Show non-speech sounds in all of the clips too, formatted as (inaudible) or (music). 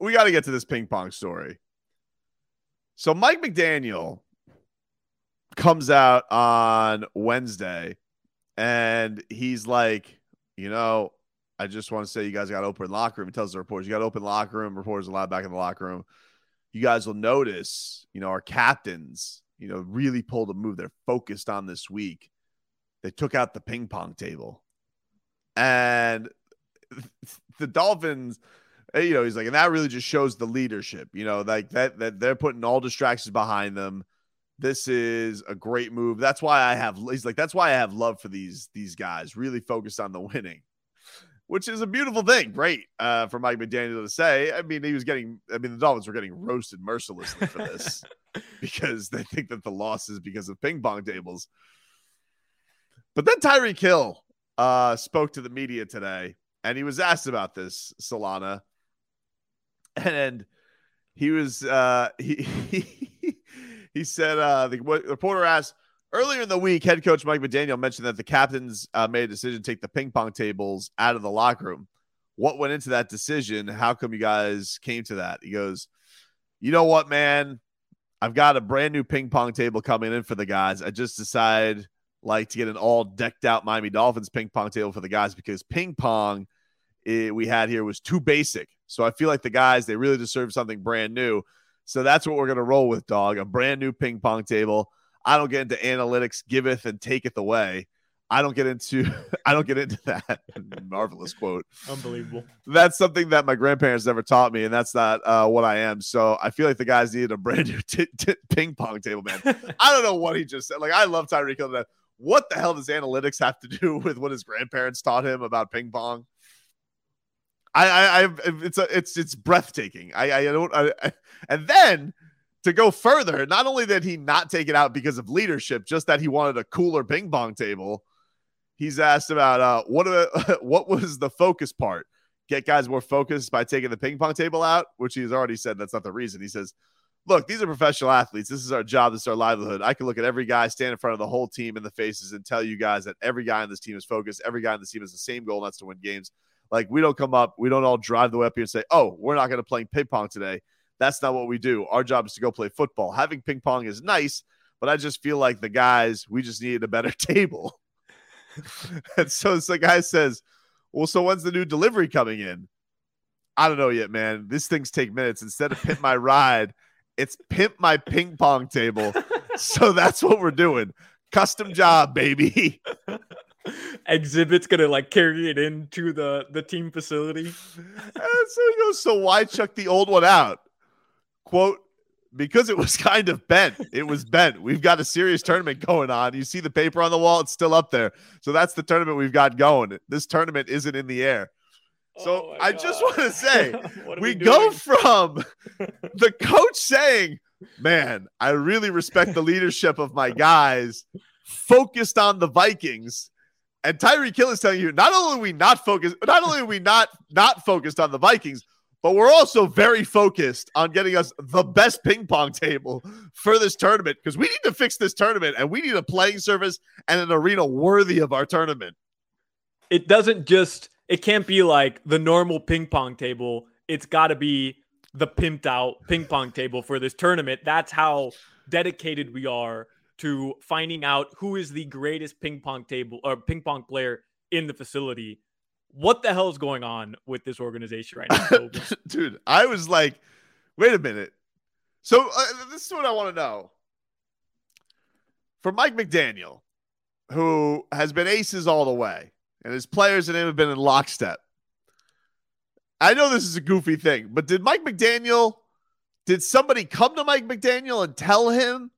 we got to get to this ping pong story. So Mike McDaniel comes out on Wednesday and he's like, you know, I just want to say you guys got open locker room. He tells the reporters, you got open locker room. Reporters allowed back in the locker room. You guys will notice, you know, our captains, you know, really pulled a move. They're focused on this week. They took out the ping pong table. And the Dolphins, you know, he's like, and that really just shows the leadership, you know, like that that they're putting all distractions behind them this is a great move. That's why I have he's like that's why I have love for these these guys. Really focused on the winning, which is a beautiful thing. Great uh, for Mike McDaniel to say. I mean, he was getting. I mean, the Dolphins were getting roasted mercilessly for this (laughs) because they think that the loss is because of ping pong tables. But then Tyreek Hill uh, spoke to the media today, and he was asked about this, Solana, (laughs) and he was uh, he, (laughs) he he said uh, the reporter asked earlier in the week, head coach Mike McDaniel mentioned that the captains uh, made a decision to take the ping pong tables out of the locker room. What went into that decision? How come you guys came to that? He goes, you know what, man? I've got a brand new ping pong table coming in for the guys. I just decided like to get an all decked out Miami Dolphins ping pong table for the guys because ping pong it, eh, we had here was too basic. So I feel like the guys they really deserve something brand new. So that's what we're going to roll with, dog. A brand new ping pong table. I don't get into analytics, giveth and taketh away. I don't get into (laughs) I don't get into that. (laughs) Marvelous quote. Unbelievable. That's something that my grandparents never taught me, and that's not uh, what I am. So I feel like the guys needed a brand new t- t- ping pong table, man. (laughs) I don't know what he just said. Like I love Tyreek Hill. What the hell does analytics have to do with what his grandparents taught him about ping pong? I, I, I it's a, it's, it's breathtaking. I, I don't, I, I, and then to go further, not only did he not take it out because of leadership, just that he wanted a cooler ping pong table. He's asked about uh, what, uh, (laughs) what was the focus part? Get guys more focused by taking the ping pong table out, which he's already said that's not the reason. He says, look, these are professional athletes. This is our job. This is our livelihood. I can look at every guy, stand in front of the whole team in the faces, and tell you guys that every guy on this team is focused. Every guy on this team has the same goal, and that's to win games. Like we don't come up, we don't all drive the way up here and say, "Oh, we're not going to play ping pong today." That's not what we do. Our job is to go play football. Having ping pong is nice, but I just feel like the guys, we just needed a better (laughs) table. (laughs) and so the guy says, "Well, so when's the new delivery coming in?" I don't know yet, man. These things take minutes. Instead of pimp my ride, it's pimp my ping pong table. (laughs) so that's what we're doing. Custom job, baby. (laughs) exhibit's gonna like carry it into the the team facility. And so he goes, so why chuck the old one out? Quote, because it was (laughs) kind of bent. It was bent. We've got a serious tournament going on. You see the paper on the wall, it's still up there. So that's the tournament we've got going. This tournament isn't in the air. So oh I God. just want to say (laughs) we, we go from the coach saying, Man, I really respect the leadership of my guys, focused on the Vikings and Tyreek Hill is telling you not only are we not focused, not only are we not not focused on the Vikings, but we're also very focused on getting us the best ping pong table for this tournament because we need to fix this tournament and we need a playing service and an arena worthy of our tournament. It doesn't just it can't be like the normal ping pong table. It's got to be the pimped out ping pong table for this tournament. That's how dedicated we are to finding out who is the greatest ping pong table or ping pong player in the facility. What the hell is going on with this organization right now, (laughs) dude? I was like, wait a minute. So uh, this is what I want to know. For Mike McDaniel, who has been aces all the way, and his players and him have been in lockstep. I know this is a goofy thing, but did Mike McDaniel, did somebody come to Mike McDaniel and tell him,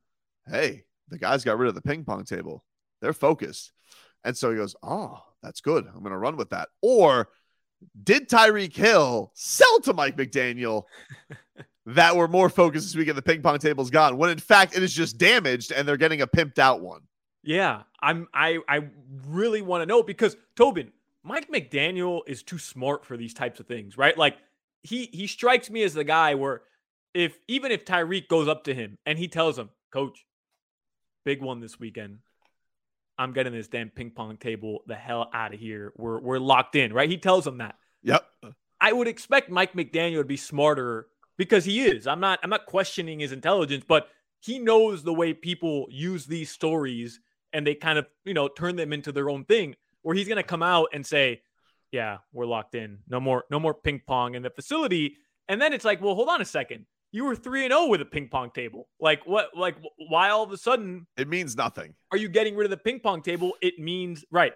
hey, the guys got rid of the ping pong table. They're focused. And so he goes, Oh, that's good. I'm going to run with that. Or did Tyreek Hill sell to Mike McDaniel (laughs) that were more focused this week and the ping pong table's gone when in fact it is just damaged and they're getting a pimped out one? Yeah, I'm I I really want to know because Tobin, Mike McDaniel is too smart for these types of things, right? Like he he strikes me as the guy where if even if Tyreek goes up to him and he tells him, "Coach, big one this weekend. I'm getting this damn ping pong table the hell out of here. We're we're locked in, right? He tells them that. Yep. I would expect Mike McDaniel to be smarter because he is. I'm not I'm not questioning his intelligence, but he knows the way people use these stories and they kind of, you know, turn them into their own thing where he's going to come out and say, "Yeah, we're locked in. No more no more ping pong in the facility." And then it's like, "Well, hold on a second. You were 3 and 0 with a ping pong table. Like what like why all of a sudden It means nothing. are you getting rid of the ping pong table? It means right.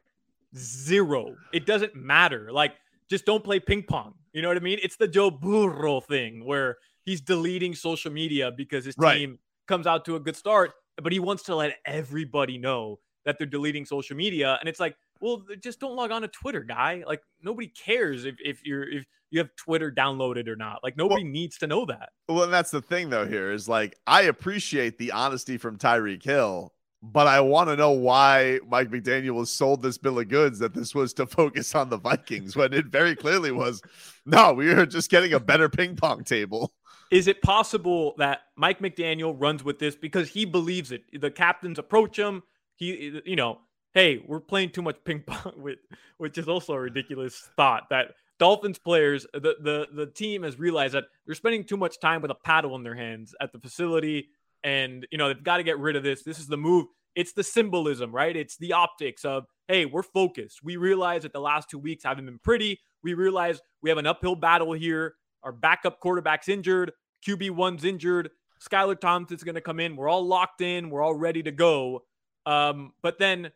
Zero. It doesn't matter. Like just don't play ping pong. You know what I mean? It's the Joe Burrow thing where he's deleting social media because his Right. team comes out to a good start, but he wants to let everybody know that they're deleting social media. And it's like, well, just don't log on to Twitter, guy. Like nobody cares if, if you're if you have Twitter downloaded or not. Like nobody needs to know that. Well, and that's the thing though. Here is like I appreciate the honesty from Tyreek Hill, but I want to know why Mike McDaniel was sold this bill of goods that this was to (laughs) focus on the Vikings when it very clearly was. No, we were just getting a better ping pong table. Is it possible that Mike McDaniel runs with this because he believes it? The captains approach him. He, you know, hey, we're playing too much ping pong, (laughs) with, which is also a ridiculous thought. That Dolphins players, the the the team has realized that they're spending too much time with a paddle in their hands at the facility, and you know they've got to get rid of this. This is the move. It's the symbolism, right? It's the optics of hey, we're focused. We realize that the last two weeks haven't been pretty. We realize we have an uphill battle here. Our backup quarterback's injured. QB1's injured. Skylar Thompson's going to come in. We're all locked in. We're all ready to go. Um, but then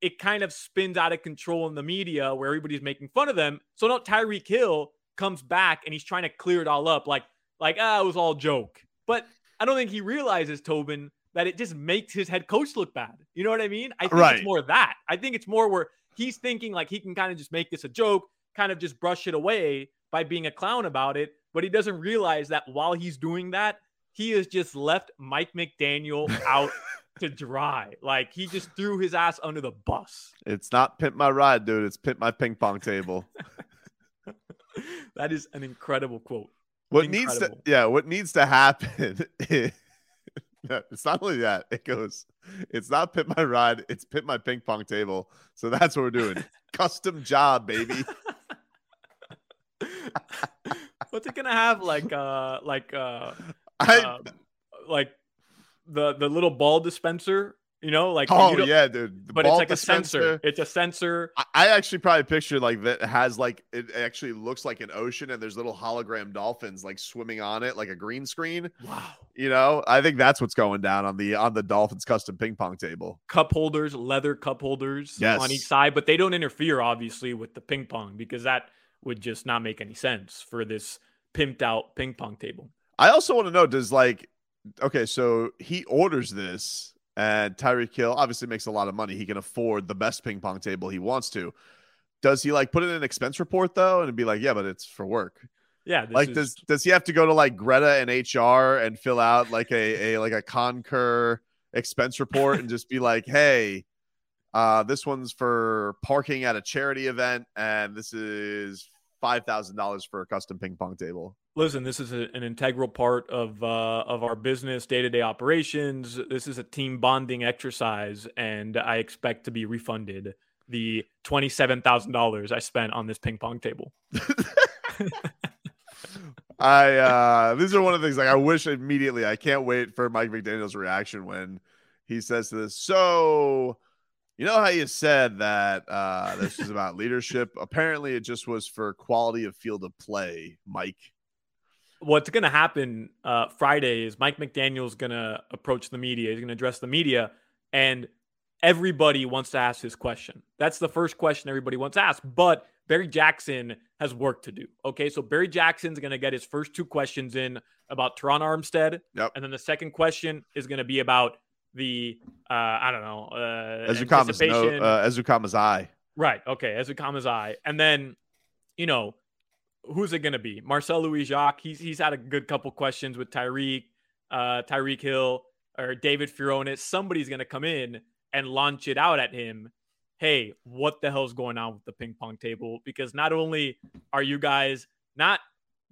it kind of spins out of control in the media where everybody's making fun of them. So now Tyreek Hill comes back and he's trying to clear it all up like, like, ah, it was all joke. But I don't think he realizes, Tobin, that it just makes his head coach look bad. You know what I mean? I think Right. it's more that. I think it's more where he's thinking like he can kind of just make this a joke, kind of just brush it away by being a clown about it. But he doesn't realize that while he's doing that, he has just left Mike McDaniel (laughs) out to dry. Like he just threw his ass under the bus. It's not pimp my ride, dude. It's pimp my ping pong table. (laughs) that is an incredible quote. What needs to yeah, what needs to happen (laughs) is- it's not only that. It goes, it's not pimp my ride, it's pimp my ping pong table. So that's what we're doing. (laughs) Custom job, baby. What's it gonna have? Like uh like uh I um, like the the little ball dispenser, you know, like oh yeah, dude. The but it's like a sensor. It's a sensor. I- I actually probably picture like that has like it actually looks like an ocean and there's little hologram dolphins like swimming on it like a green screen. Wow. You know, I think that's what's going down on the on the Dolphins custom ping pong table. Cup holders, leather cup holders Yes. on each side, but they don't interfere obviously with the ping pong because that would just not make any sense for this pimped out ping pong table. I also want to know does like okay, so he orders this and Tyreek Hill obviously makes a lot of money. He can afford the best ping pong table he wants to. Does he like put it in an expense report though and be like, yeah, but it's for work? Yeah, like is- does does he have to go to like Greta and HR and fill out like a, a like a Concur expense report and just be like, (laughs) hey, uh, this one's for parking at a charity event, and this is five thousand dollars for a custom ping pong table. listen, this is a, an integral part of uh, of our business, day to day operations. This is a team bonding exercise, and I expect to be refunded the twenty seven thousand dollars I spent on this ping pong table. (laughs) (laughs) I uh these are one of the things like I wish immediately. I can't wait for Mike McDaniel's reaction when he says to this. So you know how you said that uh this is about leadership? Apparently it just was for quality of field of play, Mike. What's going to happen uh, Friday is Mike McDaniel's going to approach the media. He's going to address the media, and everybody wants to ask his question. That's the first question everybody wants to ask. But Barry Jackson has work to do. Okay, so Barry Jackson's going to get his first two questions in about Terron Armstead, Yep. and then the second question is going to be about the uh, I don't know uh, Ezukanma's no, uh, Ezukanma's eye. Right. Okay. Ezukanma's eye. And then, you know, who's it going to be? Marcel Louis Jacques. He's he's had a good couple questions with Tyreek, uh, Tyreek Hill, or David Furones. Somebody's going to come in and launch it out at him. Hey, what the hell's going on with the ping pong table? Because not only are you guys not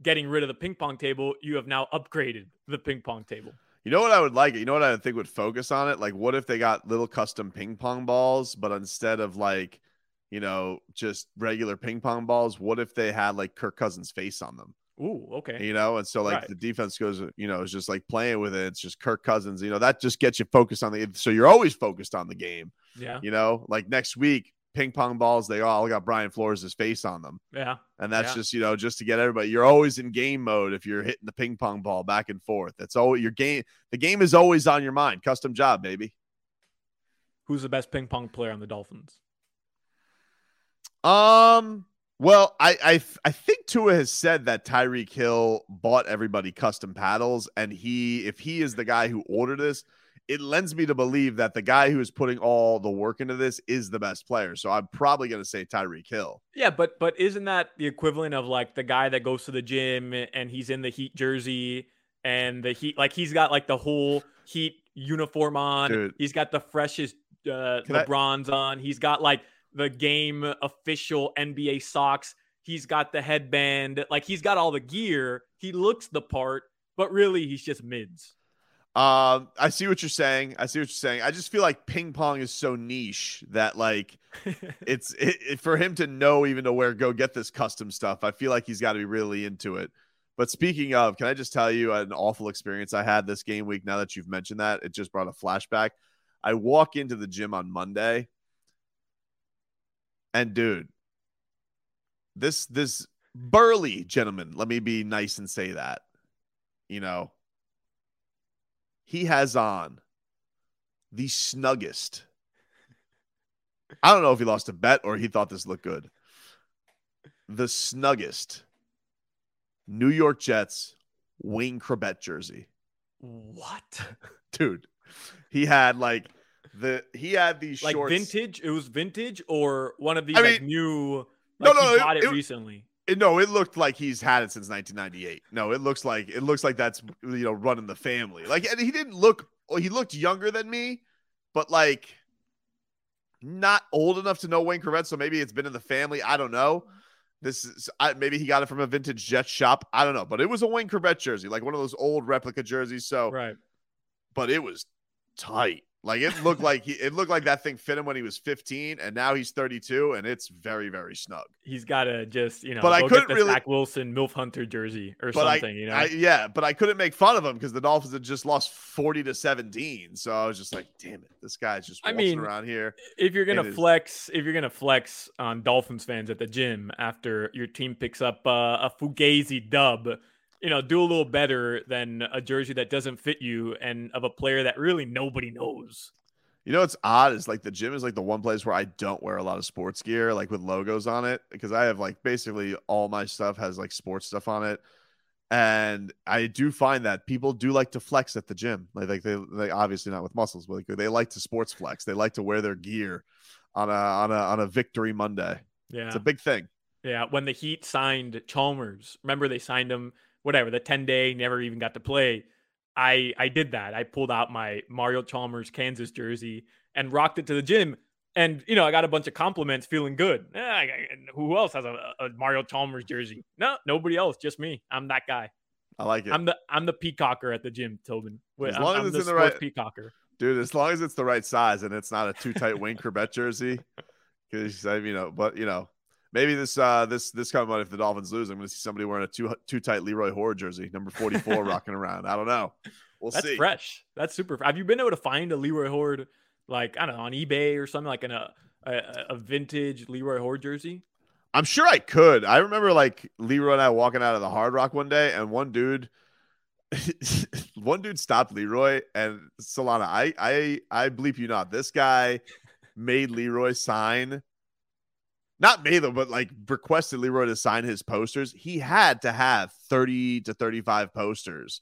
getting rid of the ping pong table, you have now upgraded the ping pong table. You know what I would like? You know what I think would focus on it? Like, what if they got little custom ping pong balls, but instead of like you know, just regular ping pong balls. What if they had like Kirk Cousins' face on them? Ooh, okay. You know, and so like Right. the defense goes, you know, it's just like playing with it. It's just Kirk Cousins. You know, that just gets you focused on the. So you're always focused on the game. Yeah. You know, like next week, ping pong balls, they all got Brian Flores' face on them. Yeah. And that's Yeah. just, you know, just to get everybody, you're always in game mode if you're hitting the ping pong ball back and forth. That's all your game. The game is always on your mind. Custom job, baby. Who's the best ping pong player on the Dolphins? Um, well, I, I, I think Tua has said that Tyreek Hill bought everybody custom paddles. And he, if he is the guy who ordered this, it lends me to believe that the guy who is putting all the work into this is the best player. So I'm probably going to say Tyreek Hill. Yeah, but but isn't that the equivalent of like the guy that goes to the gym and he's in the Heat jersey and the Heat like he's got like the whole Heat uniform on. Dude. He's got the freshest uh, Can I- LeBrons on. He's got like the game official NBA socks. He's got the headband. Like he's got all the gear. He looks the part, but really he's just mids. Um, I see what you're saying. I see what you're saying. I just feel like ping pong is so niche that like (laughs) it's it, it- for him to know even to where go get this custom stuff. I feel like he's got to be really into it. But speaking of, can I just tell you an awful experience I had this game week? Now that you've mentioned that, it just brought a flashback. I walk into the gym on Monday, and dude, this this burly gentleman. Let me be nice and say that. You know, he has on the snuggest. I don't know if he lost a bet or he thought this looked good. The snuggest New York Jets Wayne Chrebet jersey. what? (laughs) Dude, he had like the he had these Like shorts. vintage? It was vintage or one of these I like new No, like no, he it- bought it, it- recently. No, it looked like he's had it since 1998. No, it looks like it looks like that's you know running the family. Like, and he didn't look. Well, he looked younger than me, but like not old enough to know Wayne Chrebet. So maybe it's been in the family. I don't know. This is I, maybe he got it from a vintage Jet shop. I don't know, but it was a Wayne Chrebet jersey, like one of those old replica jerseys. So, Right. but it was tight. Like it looked like he it looked like that thing fit him when he was 15, and now he's 32, and it's very very snug. He's got to just, you know, But I couldn't get the really- Zach Wilson MILF Hunter jersey or But I- something, you know? I, yeah, but I couldn't make fun of him because the Dolphins had just lost 40 to 17. So I was just like, damn it, this guy's just I mean, around here. if you're gonna flex, if you're going to flex on Dolphins fans at the gym after your team picks up uh, a Fugazi dub, you know, do a little better than a jersey that doesn't fit you and of a player that really nobody knows. You know what's odd is like the gym is like the one place where I don't wear a lot of sports gear, like with logos on it, because I have like basically all my stuff has like sports stuff on it. And I do find that people do like to flex at the gym. Like, like they, they obviously not with muscles, but like they like to sports flex. They like to wear their gear on a on a on a victory Monday. Yeah. It's a big thing. Yeah, when the Heat signed Chalmers, remember they signed him whatever, the 10 day, never even got to play. I I did that. I pulled out my Mario Chalmers Kansas jersey and rocked it to the gym. And you know, I got a bunch of compliments, feeling good. Eh, I- I- who else has a, a Mario Chalmers jersey? No, nobody else, just me. I'm that guy. I like it. I'm the I'm the peacocker at the gym, Tobin. As I'm, long as I'm it's the in the right- peacocker. dude. As long as it's the right size and it's not a too tight Wayne Chrebet jersey, because I, mean, you know, but you know, maybe this uh this this coming month if the Dolphins lose, I'm going to see somebody wearing a too too tight Leroy Hoard jersey, number 44, (laughs) rocking around. I don't know. We'll That's see. fresh. That's super. Have you been able to find a Leroy Hoard, like I don't know, on eBay or something, like in a a, a vintage Leroy Hoard jersey? I'm sure I could. I remember like Leroy and I walking out of the Hard Rock one day, and one dude, (laughs) one dude stopped Leroy and Solana. I I I bleep you not. This guy made Leroy sign. Not made them, but like requested Leroy to sign his posters. He had to have 30 to 35 posters.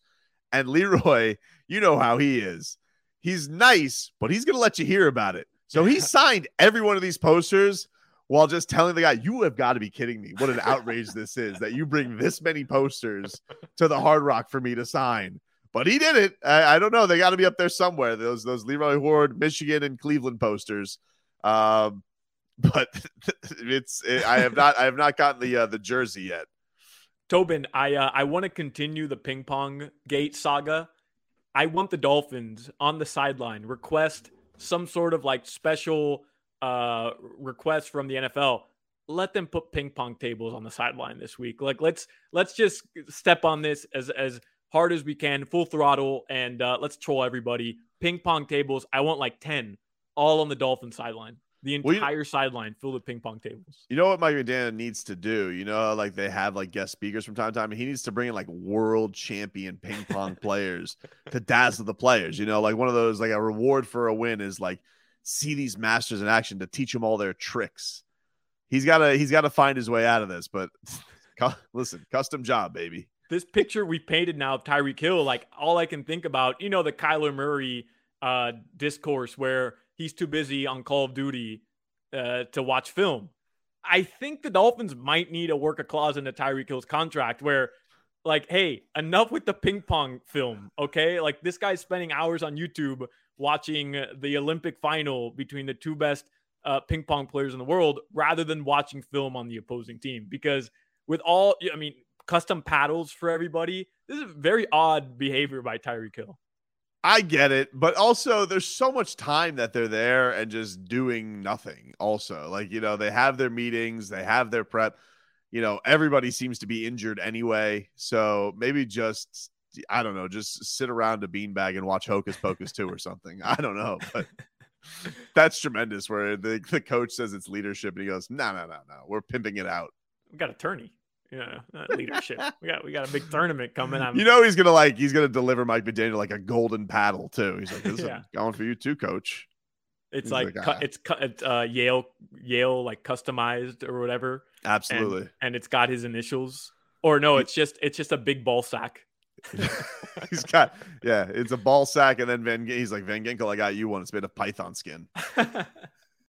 And Leroy, you know how he is. He's nice, but he's going to let you hear about it. So he (laughs) signed every one of these posters while just telling the guy, You have got to be kidding me. What an outrage (laughs) this is that you bring this many posters to the Hard Rock for me to sign. But he did it. I, I don't know. They got to be up there somewhere. Those those Leroy Hoard, Michigan, and Cleveland posters. Um, (laughs) but it's it, I have not I have not gotten the uh, the jersey yet. Tobin, I uh, I want to continue the ping pong gate saga. I want the Dolphins on the sideline request some sort of like special uh, request from the NFL. Let them put ping pong tables on the sideline this week. Like let's let's just step on this as as hard as we can, full throttle, and uh, let's troll everybody. Ping pong tables. I want like ten, all on the Dolphin sideline. The Well, you- entire sideline filled with ping pong tables. You know what Mike McDaniel needs to do? You know, like they have like guest speakers from time to time. And he needs to bring in like world champion ping pong players to dazzle the players. You know, like one of those like a reward for a win is like see these masters in action to teach them all their tricks. He's got to he's got to find his way out of this. But (laughs) listen, custom job, baby. this picture we painted now of Tyreek Hill, like all I can think about, you know, the Kyler Murray uh, discourse where he's too busy on Call of Duty uh, to watch film. I think the Dolphins might need to work a clause into Tyreek Hill's contract where, like, hey, enough with the ping pong film, okay? Like, this guy's spending hours on YouTube watching the Olympic final between the two best uh, ping pong players in the world rather than watching film on the opposing team. Because with all, I mean, custom paddles for everybody. This is very odd behavior by Tyreek Hill. I get it, but also there's so much time that they're there and just doing nothing. Also, like you know, they have their meetings, they have their prep. You know, everybody seems to be injured anyway, so maybe just I don't know, just sit around a beanbag and watch Hocus Pocus two or something. I don't know, but (laughs) that's tremendous. Where the, the coach says it's leadership, and he goes, "No, no, no, no, we're pimping it out." We got a tourney. Yeah, not leadership. (laughs) we got we got a big tournament coming. I'm, You know, he's gonna like he's gonna deliver Mike McDaniel like a golden paddle too. He's like, "Listen, Yeah. going for you too, coach." it's he's like, like, cu- ah. it's cu- it's uh, Yale Yale like customized or whatever, Absolutely. and it's got his initials. Or no, it's just it's just a big ball sack. (laughs) he's got yeah, it's a ball sack, and then Van. He's like Van Ginkel. I got you one. It's made of python skin. (laughs)